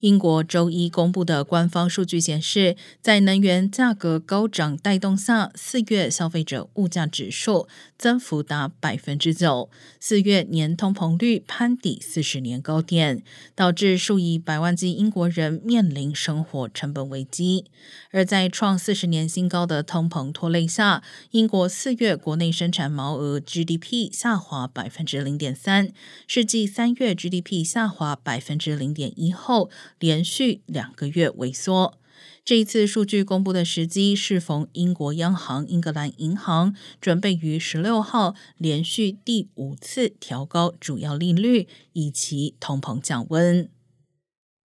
英国周一公布的官方数据显示，在能源价格高涨带动下，四月消费者物价指数增幅达百分之九，四月年通膨率攀抵四十年高点，导致数以百万计英国人面临生活成本危机。而在创四十年新高的通膨拖累下，英国四月国内生产毛额 GDP 下滑百分之零点三，是继三月 GDP 下滑百分之零点一后。连续两个月萎缩。这一次数据公布的时机适逢英国央行英格兰银行准备于十六号连续第五次调高主要利率，以及通膨降温。